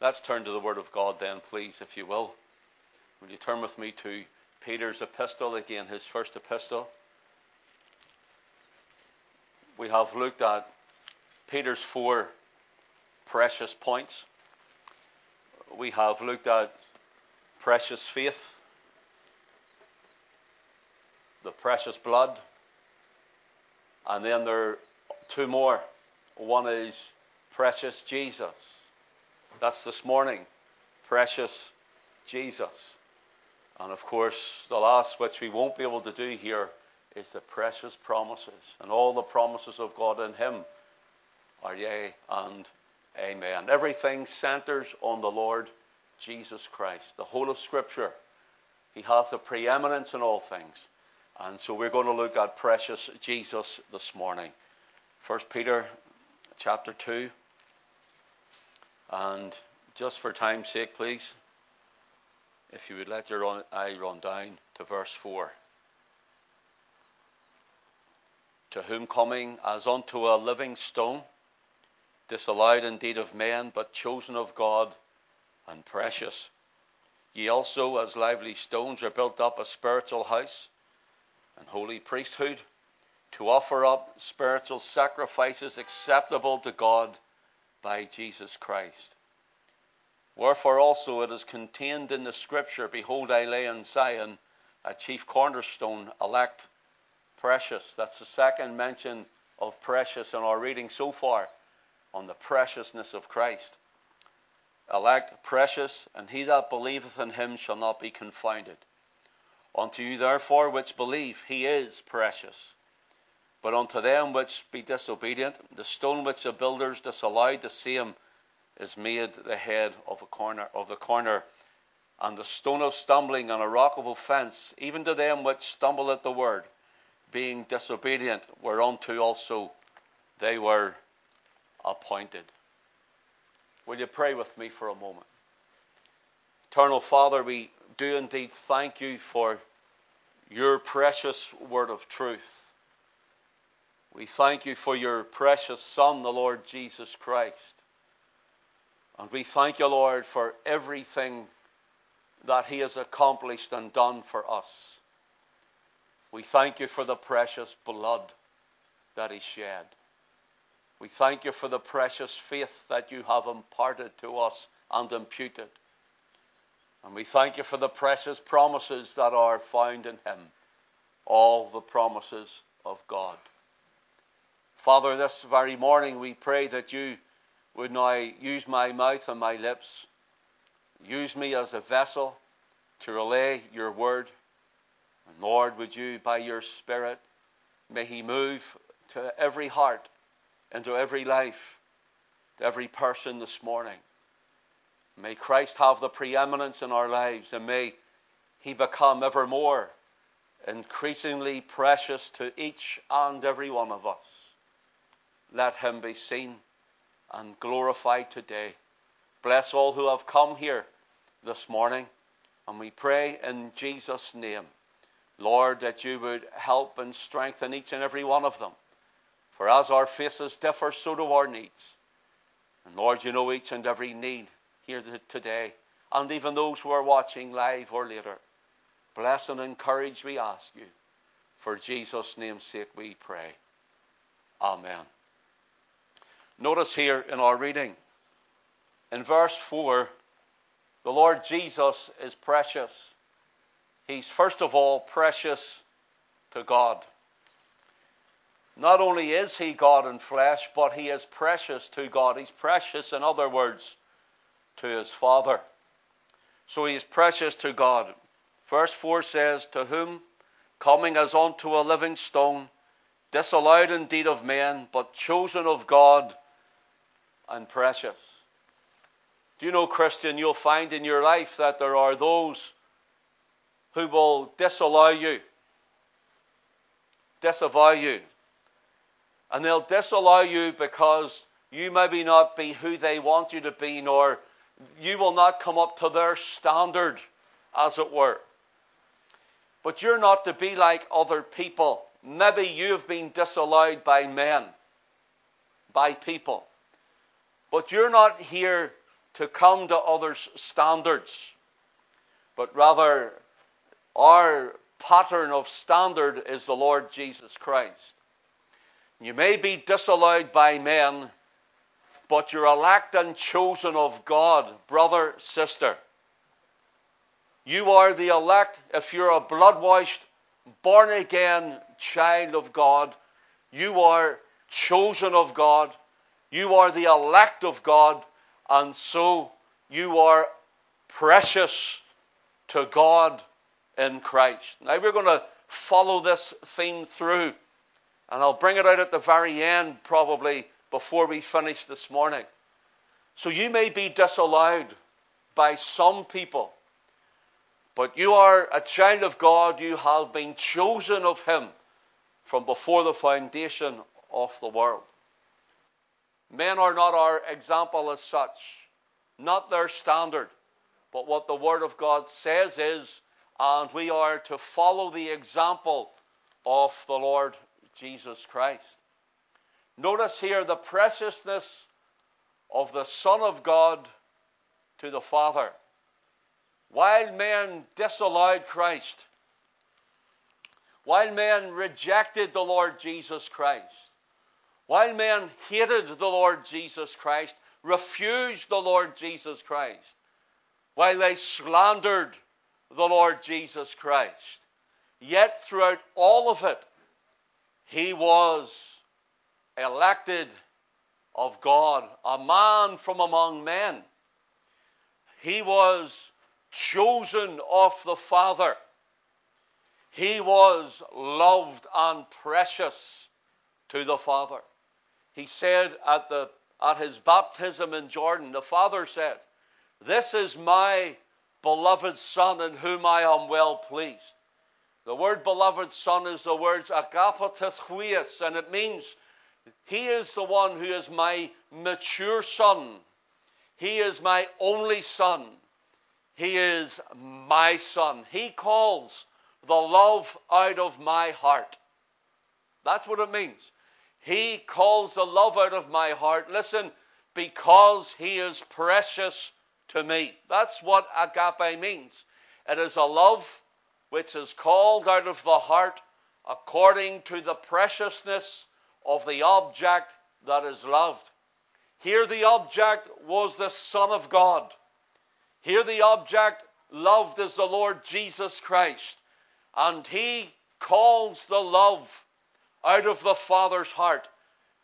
Let's turn to the Word of God then, please, if you will. Will you turn with me to Peter's epistle, again, his first epistle? We have looked at Peter's four precious points. We have looked at precious faith, the precious blood, and then there are two more. One is precious Jesus. That's this morning. Precious Jesus. And of course, the last, which we won't be able to do here, is the precious promises. And all the promises of God in Him are yea and amen. Everything centers on the Lord Jesus Christ. The whole of Scripture. He hath the preeminence in all things. And so we're going to look at precious Jesus this morning. 1 Peter chapter 2. And just for time's sake, please, if you would let your eye run down to verse 4. To whom coming as unto a living stone, disallowed indeed of men, but chosen of God and precious. Ye also, as lively stones, are built up a spiritual house and holy priesthood to offer up spiritual sacrifices acceptable to God by Jesus Christ. Wherefore also it is contained in the scripture Behold, I lay in Zion a chief cornerstone, elect, precious. That's the second mention of precious in our reading so far on the preciousness of Christ. Elect, precious, and he that believeth in him shall not be confounded. Unto you therefore which believe, he is precious. But unto them which be disobedient, the stone which the builders disallowed, the same is made the head of corner of the corner, and the stone of stumbling and a rock of offence, even to them which stumble at the word, being disobedient, whereunto also they were appointed. Will you pray with me for a moment? Eternal Father, we do indeed thank you for your precious word of truth. We thank you for your precious Son, the Lord Jesus Christ. And we thank you, Lord, for everything that He has accomplished and done for us. We thank you for the precious blood that He shed. We thank you for the precious faith that you have imparted to us and imputed. And we thank you for the precious promises that are found in Him, all the promises of God. Father, this very morning we pray that you would now use my mouth and my lips, use me as a vessel to relay your word. And Lord, would you, by your Spirit, may He move to every heart, into every life, to every person this morning. May Christ have the preeminence in our lives, and may He become ever more increasingly precious to each and every one of us. Let him be seen and glorified today. Bless all who have come here this morning. And we pray in Jesus' name, Lord, that you would help and strengthen each and every one of them. For as our faces differ, so do our needs. And Lord, you know each and every need here today, and even those who are watching live or later. Bless and encourage, we ask you. For Jesus' name's sake, we pray. Amen. Notice here in our reading, in verse 4, the Lord Jesus is precious. He's first of all precious to God. Not only is he God in flesh, but he is precious to God. He's precious, in other words, to his Father. So he is precious to God. Verse 4 says, To whom, coming as unto a living stone, disallowed indeed of men, but chosen of God and precious. Do you know, Christian, you'll find in your life that there are those who will disallow you, disavow you. And they'll disallow you because you maybe not be who they want you to be, nor you will not come up to their standard, as it were. But you're not to be like other people. Maybe you've been disallowed by men, by people. But you're not here to come to others' standards, but rather our pattern of standard is the Lord Jesus Christ. You may be disallowed by men, but you're elect and chosen of God, brother, sister. You are the elect if you're a blood washed, born again child of God. You are chosen of God. You are the elect of God. And so you are precious to God in Christ. Now we're going to follow this theme through. And I'll bring it out at the very end, probably before we finish this morning. So you may be disallowed by some people but you are a child of God. You have been chosen of Him from before the foundation of the world. Men are not our example as such, not their standard. But what the Word of God says is, and we are to follow the example of the Lord Jesus Christ. Notice here the preciousness of the Son of God to the Father. While men disallowed Christ, while men rejected the Lord Jesus Christ, while men hated the Lord Jesus Christ, refused the Lord Jesus Christ, while they slandered the Lord Jesus Christ, yet throughout all of it, he was elected of God, a man from among men. He was chosen of the Father. He was loved and precious to the Father. He said at, the, at his baptism in Jordan, the Father said, This is my beloved Son in whom I am well pleased. The word beloved Son is the words agapetos huios, and it means He is the one who is my mature Son. He is my only Son. He is my son. He calls the love out of my heart. That's what it means. He calls the love out of my heart. Listen, because he is precious to me. That's what agape means. It is a love which is called out of the heart according to the preciousness of the object that is loved. Here, the object was the Son of God. Here the object loved is the Lord Jesus Christ. And he calls the love out of the Father's heart.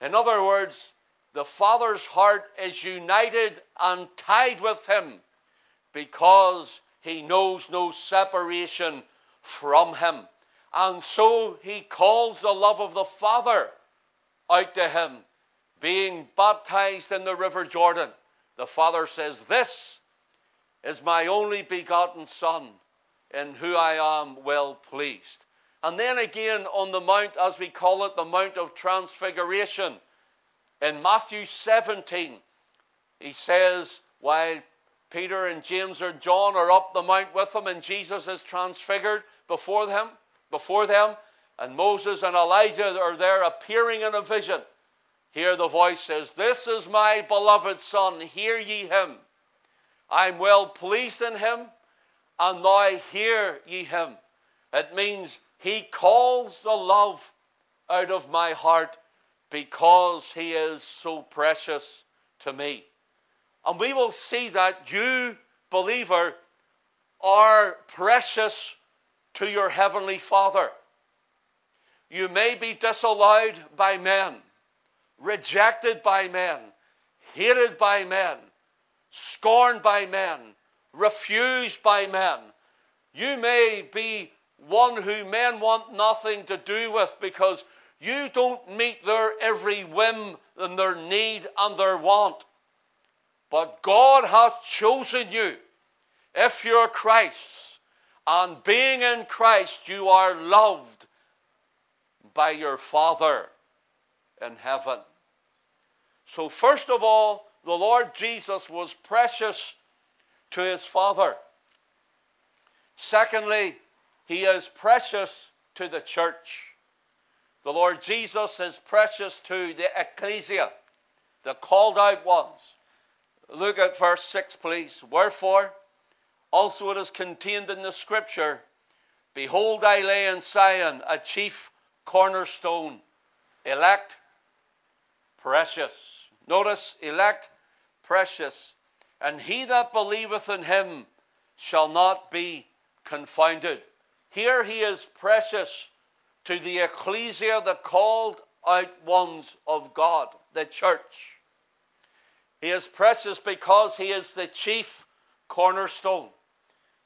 In other words, the Father's heart is united and tied with him because he knows no separation from him. And so he calls the love of the Father out to him. Being baptized in the River Jordan, the Father says, This is my only begotten Son, in whom I am well pleased. And then again on the Mount, as we call it, the Mount of Transfiguration, in Matthew 17, he says, while Peter and James or John are up the mount with him, and Jesus is transfigured before them, before them, and Moses and Elijah are there appearing in a vision. Here the voice says, This is my beloved Son, hear ye him. I'm well pleased in him, and now hear ye him. It means he calls the love out of my heart because he is so precious to me. And we will see that you, believer, are precious to your heavenly Father. You may be disallowed by men, rejected by men, hated by men, scorned by men, refused by men. You may be one who men want nothing to do with because you don't meet their every whim and their need and their want. But God hath chosen you if you're Christ, and being in Christ, you are loved by your Father in heaven. So, first of all, the Lord Jesus was precious to his Father. Secondly, he is precious to the church. The Lord Jesus is precious to the ecclesia, the called out ones, Look at verse 6, please. Wherefore, also it is contained in the scripture Behold, I lay in Zion a chief cornerstone, elect, precious. Notice, elect, precious. And he that believeth in him shall not be confounded. Here he is precious to the ecclesia, the called out ones of God, the church. He is precious because he is the chief cornerstone.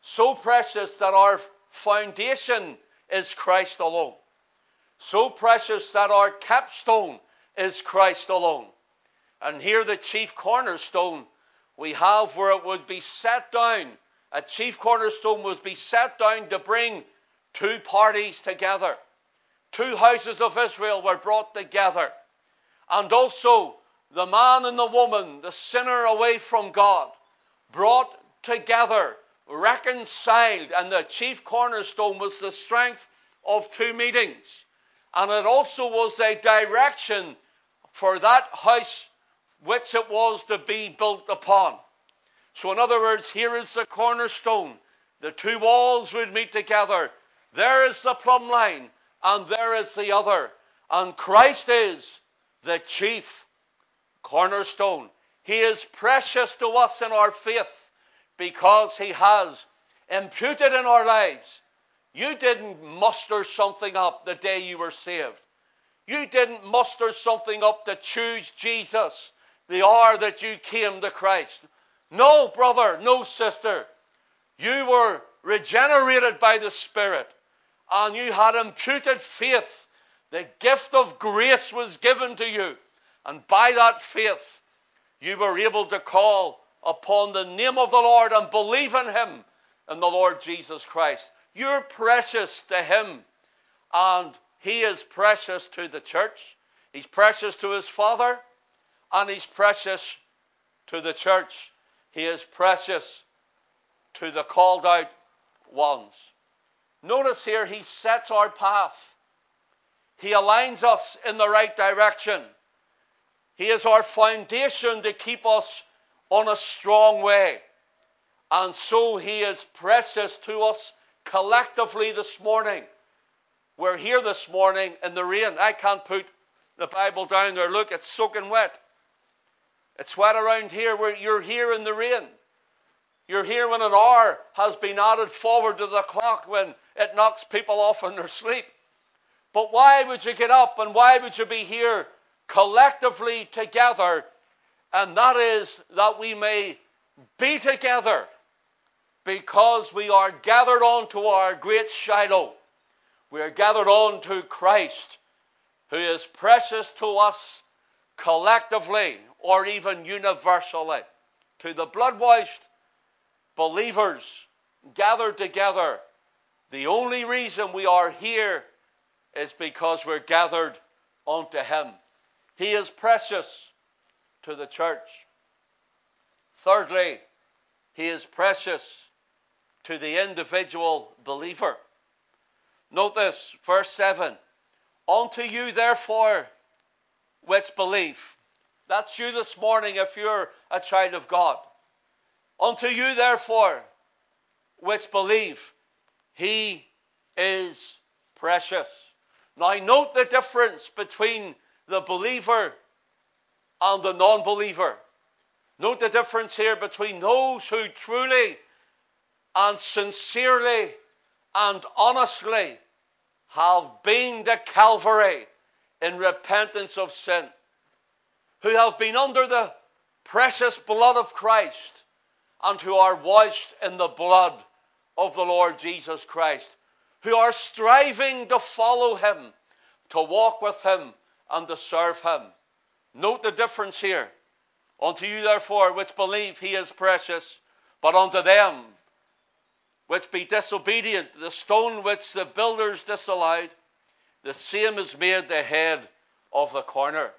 So precious that our foundation is Christ alone. So precious that our capstone is Christ alone. And here, the chief cornerstone we have where it would be set down. A chief cornerstone would be set down to bring two parties together. Two houses of Israel were brought together. And also, the man and the woman, the sinner away from God, brought together reconciled, and the chief cornerstone was the strength of two meetings. And it also was a direction for that house which it was to be built upon. So, in other words, here is the cornerstone. The two walls would meet together. There is the plumb line, and there is the other. And Christ is the chief cornerstone. He is precious to us in our faith because He has imputed in our lives. You didn't muster something up the day you were saved. You didn't muster something up to choose Jesus the hour that you came to Christ. No, brother, no, sister. You were regenerated by the Spirit and you had imputed faith. The gift of grace was given to you. And by that faith, you were able to call upon the name of the Lord and believe in Him, in the Lord Jesus Christ. You're precious to Him, and He is precious to the church. He's precious to His Father, and He's precious to the church. He is precious to the called out ones. Notice here, He sets our path. He aligns us in the right direction. He is our foundation to keep us on a strong way. And so he is precious to us collectively this morning. We're here this morning in the rain. I can't put the Bible down there. Look, it's soaking wet. It's wet around here where you're here in the rain. You're here when an hour has been added forward to the clock when it knocks people off in their sleep. But why would you get up and why would you be here collectively together and that is that we may be together because we are gathered on to our great Shiloh. We are gathered on to Christ, who is precious to us collectively or even universally. To the blood washed believers gathered together, the only reason we are here is because we're gathered unto Him. He is precious to the church. Thirdly, he is precious to the individual believer. Note this, verse 7 Unto you, therefore, which believe. That's you this morning if you're a child of God. Unto you, therefore, which believe, he is precious. Now, note the difference between the believer and the non believer. Note the difference here between those who truly and sincerely and honestly have been to Calvary in repentance of sin, who have been under the precious blood of Christ, and who are washed in the blood of the Lord Jesus Christ, who are striving to follow Him, to walk with Him, and to serve Him. Note the difference here. Unto you, therefore, which believe he is precious, but unto them which be disobedient, the stone which the builders disallowed, the same is made the head of the corner.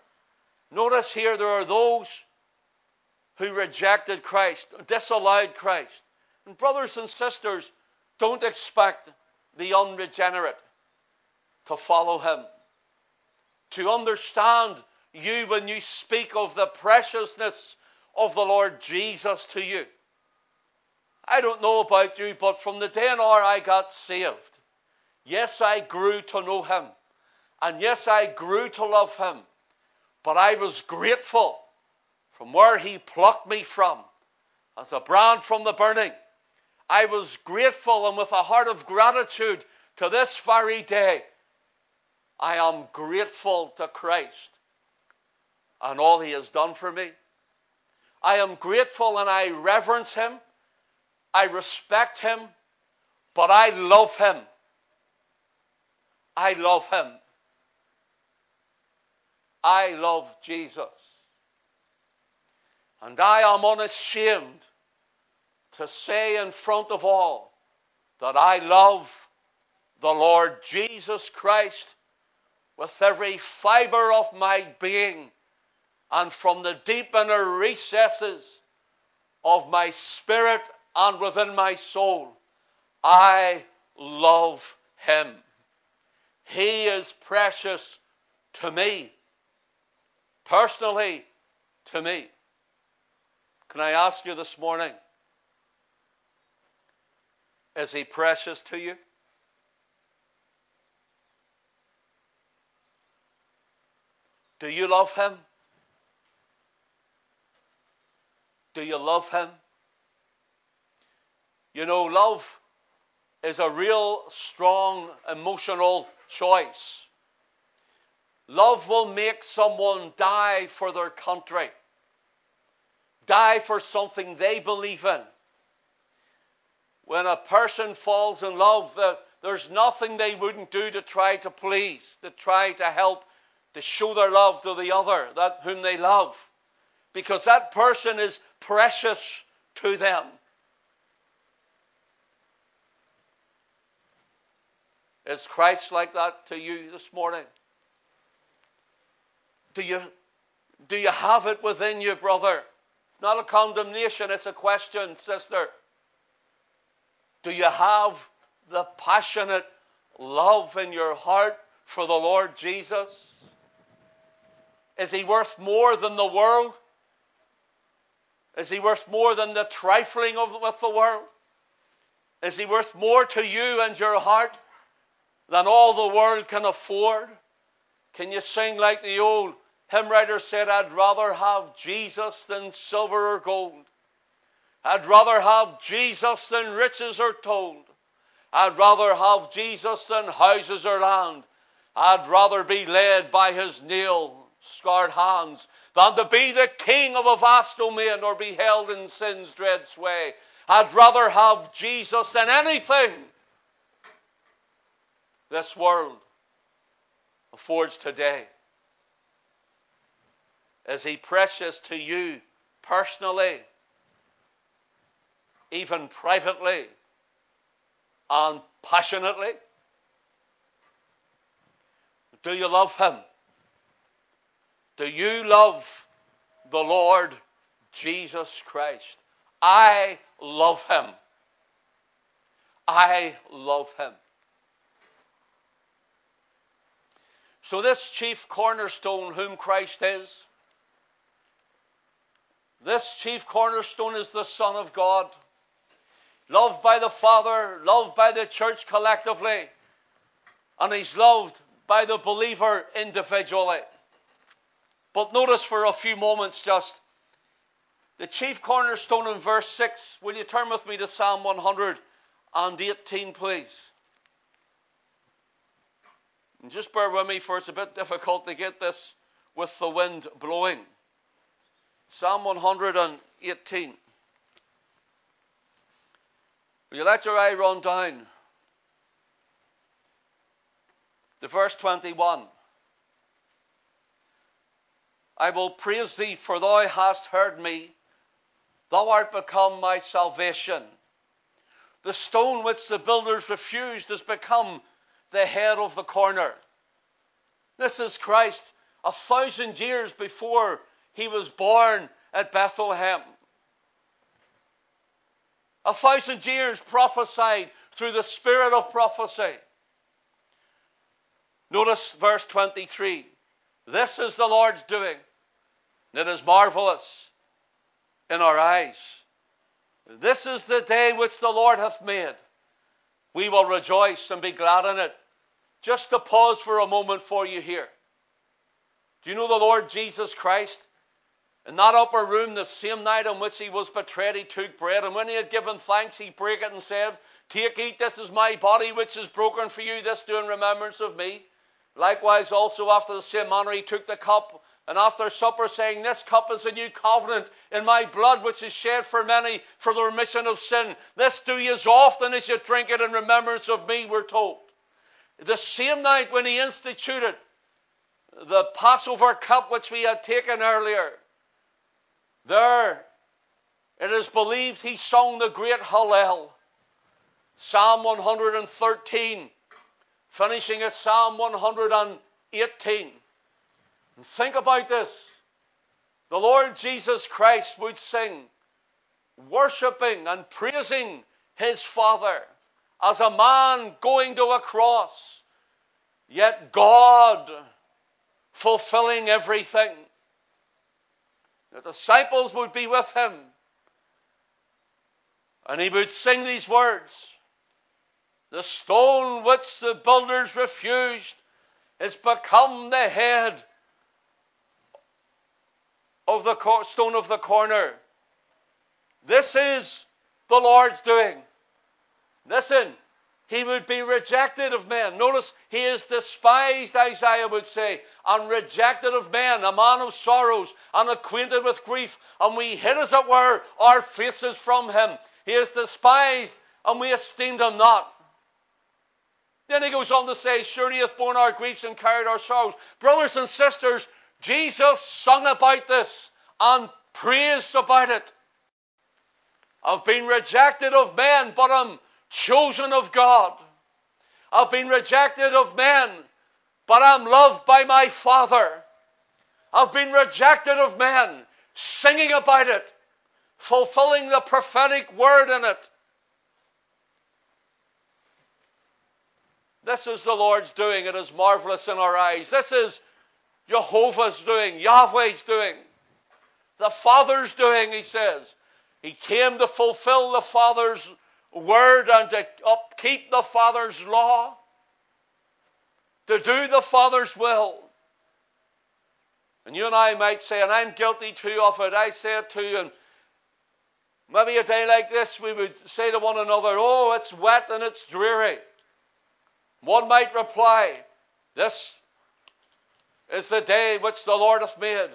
Notice here there are those who rejected Christ, disallowed Christ. And brothers and sisters, don't expect the unregenerate to follow him, to understand you when you speak of the preciousness of the Lord Jesus to you. I don't know about you, but from the day and hour I got saved, yes, I grew to know him. And yes, I grew to love him. But I was grateful from where he plucked me from as a brand from the burning. I was grateful and with a heart of gratitude to this very day, I am grateful to Christ and all he has done for me. I am grateful and I reverence him. I respect him, but I love him. I love him. I love Jesus. And I am unashamed to say in front of all that I love the Lord Jesus Christ with every fiber of my being and from the deep inner recesses of my spirit and within my soul. I love him. He is precious to me personally to me. Can I ask you this morning? Is he precious to you? Do you love him? Do you love him? You know, love is a real strong emotional choice. Love will make someone die for their country, die for something they believe in. When a person falls in love, there's nothing they wouldn't do to try to please, to try to help, to show their love to the other, that whom they love. Because that person is precious to them. Is Christ like that to you this morning? Do you, do you have it within you, brother? Not a condemnation, it's a question, sister. Do you have the passionate love in your heart for the Lord Jesus? Is he worth more than the world? Is he worth more than the trifling of, with the world? Is he worth more to you and your heart than all the world can afford? Can you sing like the old hymn writer said, I'd rather have Jesus than silver or gold. I'd rather have Jesus than riches or told. I'd rather have Jesus than houses or land. I'd rather be led by his nail scarred hands than to be the king of a vast domain or be held in sin's dread sway. I'd rather have Jesus than anything this world affords today. Is he precious to you personally, even privately, and passionately? Do you love him? Do you love the Lord Jesus Christ? I love him. I love him. So, this chief cornerstone, whom Christ is, this chief cornerstone is the Son of God, loved by the Father, loved by the church collectively, and he's loved by the believer individually. But notice for a few moments just the chief cornerstone in verse 6. Will you turn with me to Psalm 118, please? And just bear with me, for it's a bit difficult to get this with the wind blowing. Psalm 118. Will you let your eye run down? The verse 21. I will praise thee, for thou hast heard me. Thou art become my salvation. The stone which the builders refused has become the head of the corner. This is Christ a thousand years before he was born at Bethlehem. A thousand years prophesied through the spirit of prophecy. Notice verse 23. This is the Lord's doing, and it is marvelous. in our eyes. This is the day which the Lord hath made. We will rejoice and be glad in it. Just to pause for a moment for you here. Do you know the Lord Jesus Christ? In that upper room, the same night on which he was betrayed, he took bread, and when he had given thanks, he brake it and said, Take, eat, this is my body which is broken for you, this do in remembrance of me. Likewise, also after the same manner, he took the cup, and after supper, saying, This cup is a new covenant in my blood, which is shed for many for the remission of sin. This do ye as often as you drink it in remembrance of me, we're told. The same night when he instituted the Passover cup which we had taken earlier, there, it is believed he sung the great Hallel. Psalm 113, finishing at Psalm 118. And think about this. The Lord Jesus Christ would sing, worshipping and praising his Father as a man going to a cross, yet God fulfilling everything. The disciples would be with him. And he would sing these words The stone which the builders refused is become the head of the stone of the corner. This is the Lord's doing. Listen, he would be rejected of men. Notice, he is despised, Isaiah would say, and rejected of men, a man of sorrows, and acquainted with grief. And we hid, as it were, our faces from him. He is despised, and we esteemed him not. Then he goes on to say, Surely he hath borne our griefs and carried our sorrows. Brothers and sisters, Jesus sung about this and praised about it. I've been rejected of men, but I'm chosen of God. I've been rejected of men, but I'm loved by my Father. I've been rejected of men, singing about it, fulfilling the prophetic word in it. This is the Lord's doing. It is marvelous in our eyes. This is Jehovah's doing, Yahweh's doing, the Father's doing, he says. He came to fulfill the Father's word and to upkeep the Father's law, to do the Father's will. And you and I might say, and I'm guilty too of it, I say it too, and maybe a day like this we would say to one another, oh, it's wet and it's dreary. One might reply, this is the day which the Lord hath made.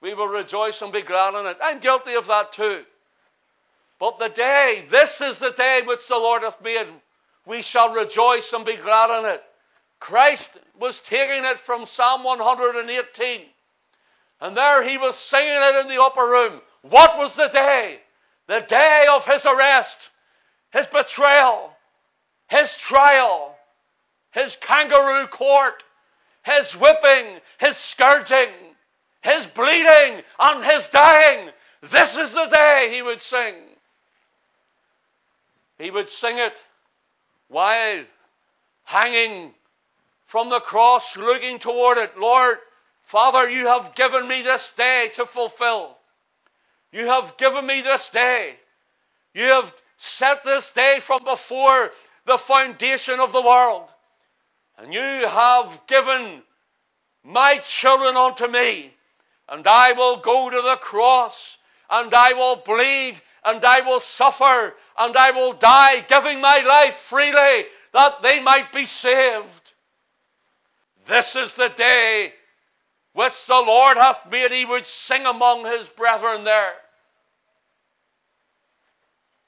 We will rejoice and be glad in it. I'm guilty of that too. But the day, this is the day which the Lord hath made. We shall rejoice and be glad in it. Christ was taking it from Psalm 118. And there he was singing it in the upper room. What was the day? The day of his arrest, his betrayal, his trial, his kangaroo court, his whipping, his scourging, his bleeding, and his dying. This is the day he would sing. He would sing it while hanging from the cross, looking toward it. Lord, Father, you have given me this day to fulfill. You have given me this day. You have set this day from before the foundation of the world. And you have given my children unto me. And I will go to the cross and I will bleed and I will suffer and I will die, giving my life freely that they might be saved. This is the day which the Lord hath made, he would sing among his brethren there.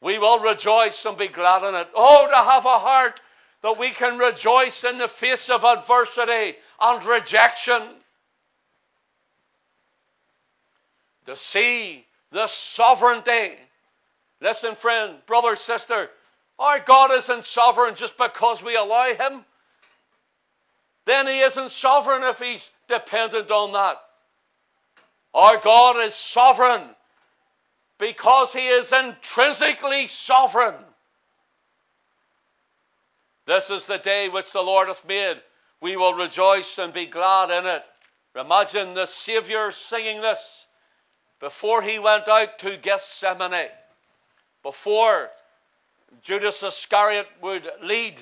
We will rejoice and be glad in it. Oh, to have a heart that we can rejoice in the face of adversity and rejection. To see the sovereignty Listen, friend, brother, sister, our God isn't sovereign just because we allow Him. Then He isn't sovereign if He's dependent on that. Our God is sovereign because He is intrinsically sovereign. This is the day which the Lord hath made. We will rejoice and be glad in it. Imagine the Savior singing this before he went out to Gethsemane, before Judas Iscariot would lead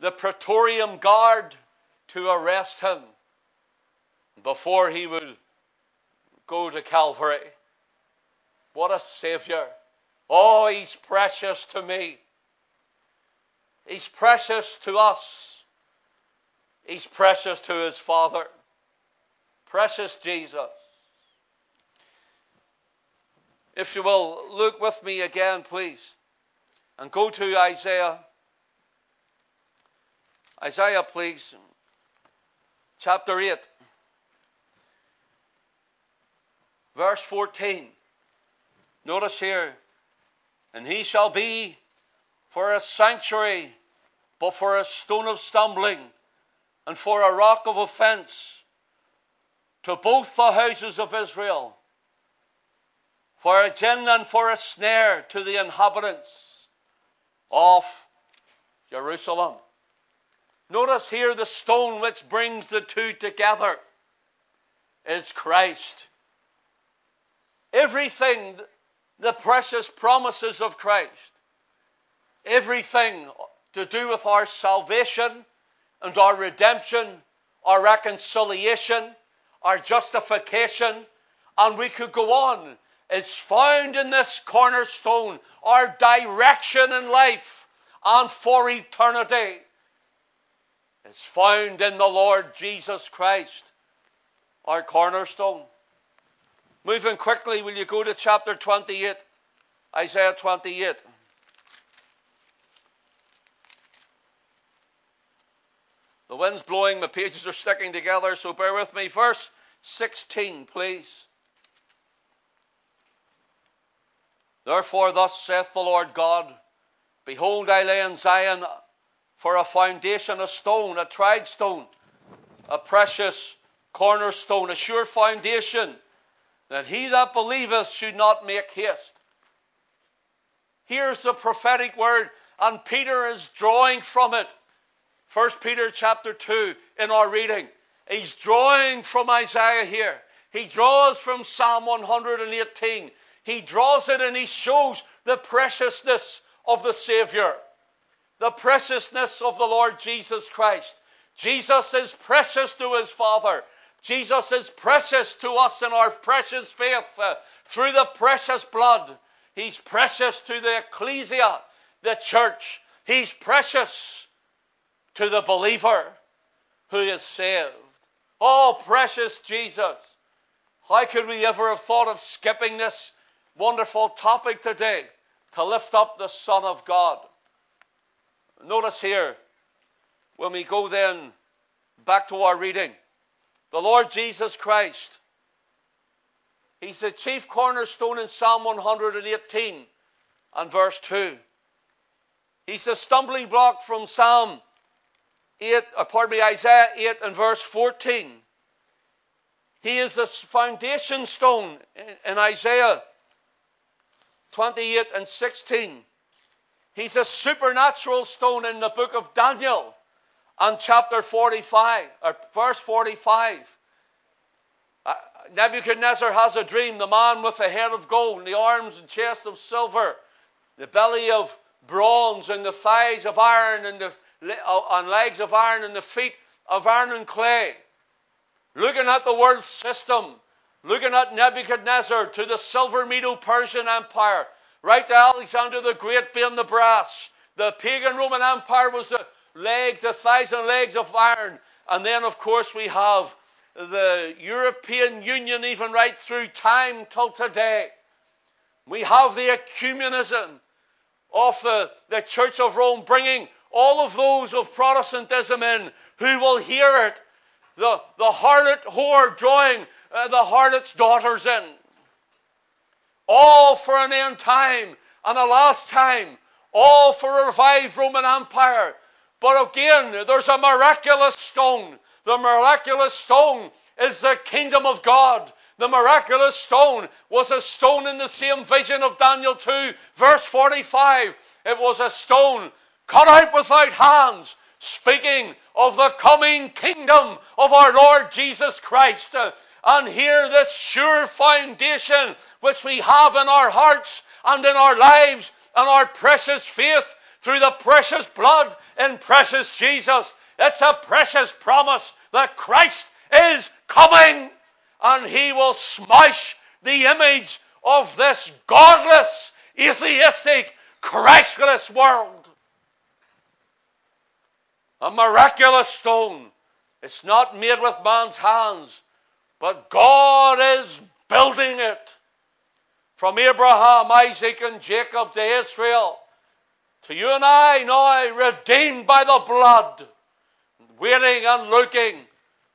the Praetorian Guard to arrest him, before he would go to Calvary. What a Savior! Oh, He's precious to me. He's precious to us. He's precious to His Father. Precious Jesus. If you will, look with me again, please, and go to Isaiah. Isaiah, please, chapter 8, verse 14. Notice here, and he shall be for a sanctuary, but for a stone of stumbling, and for a rock of offense to both the houses of Israel for a gin and for a snare to the inhabitants of Jerusalem. Notice here the stone which brings the two together is Christ. Everything, the precious promises of Christ, everything to do with our salvation and our redemption, our reconciliation, our justification, and we could go on is found in this cornerstone, our direction in life and for eternity is found in the Lord Jesus Christ, our cornerstone. Moving quickly, will you go to chapter 28, Isaiah 28. The wind's blowing, the pages are sticking together, so bear with me. Verse 16, please. Therefore, thus saith the Lord God Behold, I lay in Zion for a foundation, a stone, a tried stone, a precious cornerstone, a sure foundation, that he that believeth should not make haste. Here's the prophetic word, and Peter is drawing from it. 1 Peter chapter 2 in our reading. He's drawing from Isaiah here. He draws from Psalm 118 he draws it and he shows the preciousness of the Savior, the preciousness of the Lord Jesus Christ. Jesus is precious to his Father. Jesus is precious to us in our precious faith uh, through the precious blood. He's precious to the ecclesia, the church. He's precious to the believer who is saved. Oh, precious Jesus. How could we ever have thought of skipping this wonderful topic today to lift up the Son of God. Notice here, when we go then back to our reading, the Lord Jesus Christ, He's the chief cornerstone in Psalm 118 and verse 2. He's the stumbling block from Psalm 8, or uh, pardon me, Isaiah 8 and verse 14. He is the foundation stone in Isaiah 28 and 16. He's a supernatural stone in the book of Daniel and chapter 45, or verse 45. Uh, Nebuchadnezzar has a dream. The man with the head of gold, the arms and chest of silver, the belly of bronze, and the thighs of iron, and the and legs of iron, and the feet of iron and clay. Looking at the world system, looking at Nebuchadnezzar to the silver Medo Persian Empire, right to Alexander the Great being the brass. The pagan Roman Empire was the legs, the thighs and legs of iron. And then, of course, we have the European Union, even right through time till today. We have the ecumenism of the, the Church of Rome bringing all of those of Protestantism in who will hear it. The, the harlot whore drawing uh, the harlot's daughters in. All for an end time and a last time. All for a revived Roman Empire. But again, there's a miraculous stone. The miraculous stone is the kingdom of God. The miraculous stone was a stone in the same vision of Daniel 2, verse 45. It was a stone cut out without hands, speaking of the coming kingdom of our Lord Jesus Christ. And hear this sure foundation which we have in our hearts and in our lives and our precious faith through the precious blood in precious Jesus. It's a precious promise that Christ is coming and he will smash the image of this godless, atheistic, Christless world. A miraculous stone. It's not made with man's hands, but God is building it. From Abraham, Isaac, and Jacob to Israel, to you and I now, redeemed by the blood, waiting and looking,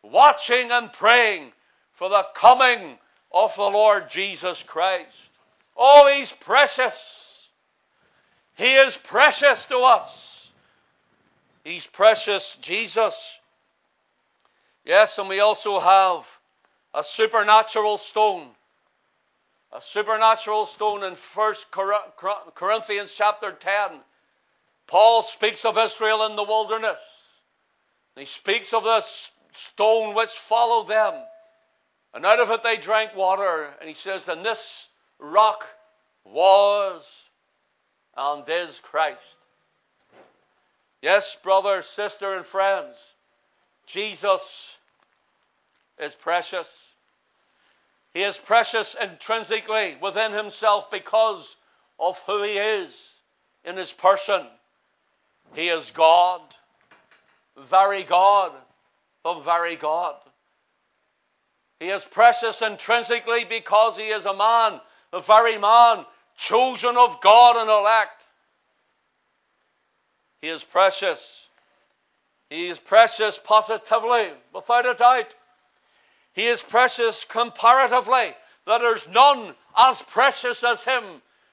watching and praying for the coming of the Lord Jesus Christ. Oh, He's precious. He is precious to us. He's precious, Jesus. Yes, and we also have a supernatural stone. A supernatural stone in 1 Corinthians chapter 10. Paul speaks of Israel in the wilderness. He speaks of the stone which followed them. And out of it they drank water. And he says, And this rock was and is Christ. Yes, brother, sister, and friends, Jesus is precious. He is precious intrinsically within himself because of who he is in his person. He is God, very God, the very God. He is precious intrinsically because he is a man, the very man, chosen of God and elect. He is precious. He is precious positively, without a doubt. He is precious comparatively. That there's none as precious as him.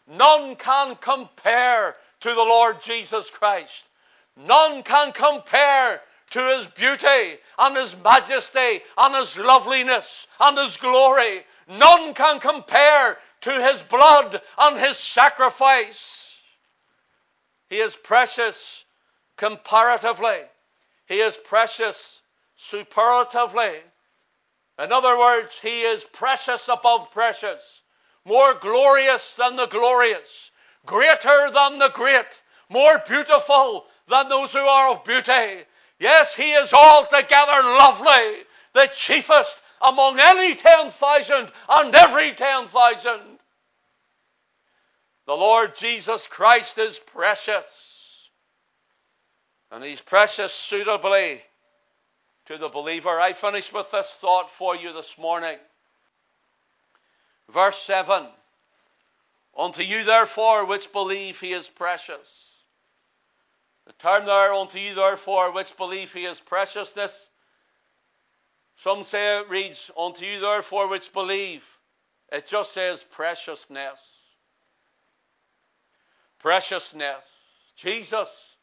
None can compare to the Lord Jesus Christ. None can compare to his beauty and his majesty and his loveliness and his glory. None can compare to his blood and his sacrifice. He is precious comparatively. He is precious superlatively. In other words, he is precious above precious, more glorious than the glorious, greater than the great, more beautiful than those who are of beauty. Yes, he is altogether lovely, the chiefest among any 10,000 and every 10,000. The Lord Jesus Christ is precious. And he's precious suitably to the believer. I finish with this thought for you this morning. Verse 7 Unto you, therefore, which believe he is precious. The term there, unto you, therefore, which believe he is preciousness. Some say it reads, Unto you, therefore, which believe. It just says preciousness. Preciousness. Jesus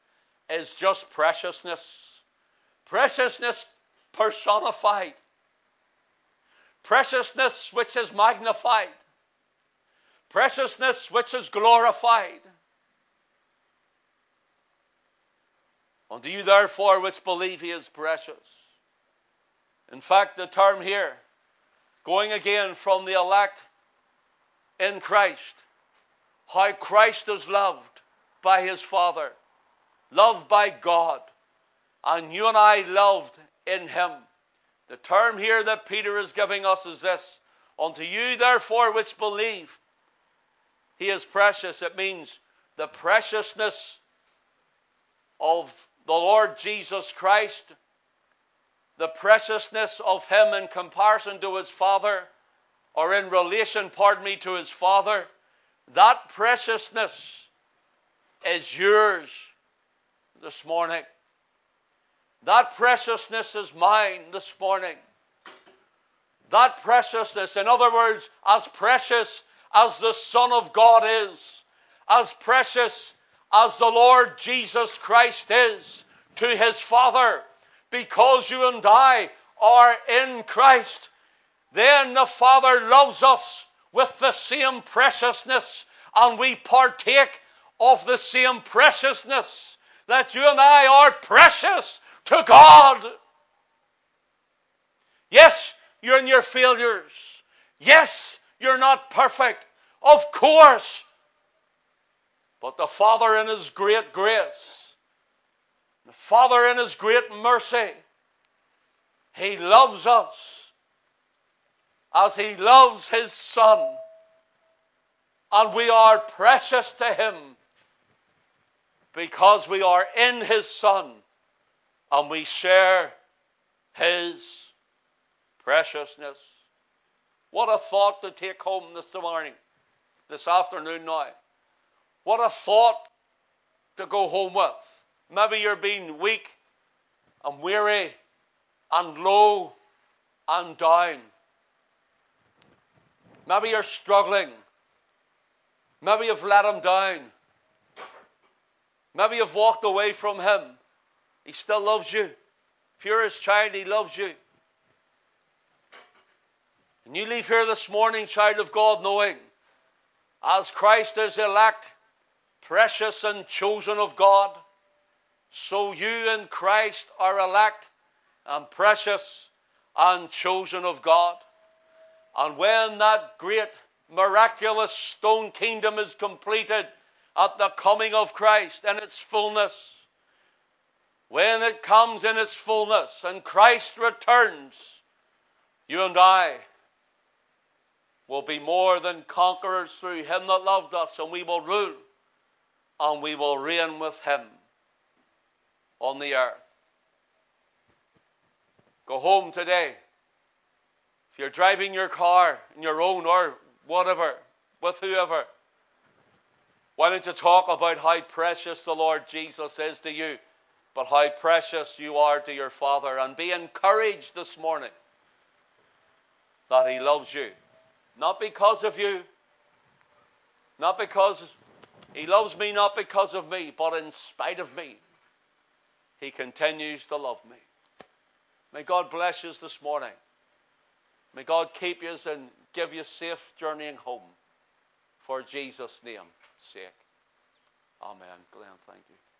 is just preciousness. Preciousness personified. Preciousness which is magnified. Preciousness which is glorified. Unto you, therefore, which believe he is precious. In fact, the term here, going again from the elect in Christ, how Christ is loved by his Father, loved by God, and you and I loved in him. The term here that Peter is giving us is this Unto you, therefore, which believe, he is precious. It means the preciousness of the Lord Jesus Christ, the preciousness of him in comparison to his Father, or in relation, pardon me, to his Father, that preciousness is yours this morning. That preciousness is mine this morning. That preciousness, in other words, as precious as the Son of God is, as precious as the Lord Jesus Christ is to his Father, because you and I are in Christ, then the Father loves us with the same preciousness, and we partake of the same preciousness that you and I are precious to God. Yes, you're in your failures. Yes, you're not perfect. Of course. But the Father in His great grace, the Father in His great mercy, He loves us as He loves His Son. And we are precious to Him because we are in His Son and we share His preciousness. What a thought to take home this morning, this afternoon now. What a thought to go home with. Maybe you're being weak and weary and low and down. Maybe you're struggling. Maybe you've let him down. Maybe you've walked away from him. He still loves you. If you're his child, he loves you. And you leave here this morning, child of God, knowing as Christ is elect, precious and chosen of God, so you in Christ are elect and precious and chosen of God. And when that great miraculous stone kingdom is completed at the coming of Christ in its fullness, when it comes in its fullness and Christ returns, you and I will be more than conquerors through him that loved us, and we will rule and we will reign with him on the earth. Go home today. If you're driving your car in your own or whatever, with whoever, why don't you talk about how precious the Lord Jesus is to you? But how precious you are to your Father. And be encouraged this morning that He loves you. Not because of you, not because He loves me, not because of me, but in spite of me. He continues to love me. May God bless you this morning. May God keep you and give you safe journeying home for Jesus' name's sake. Amen. Glenn, thank you.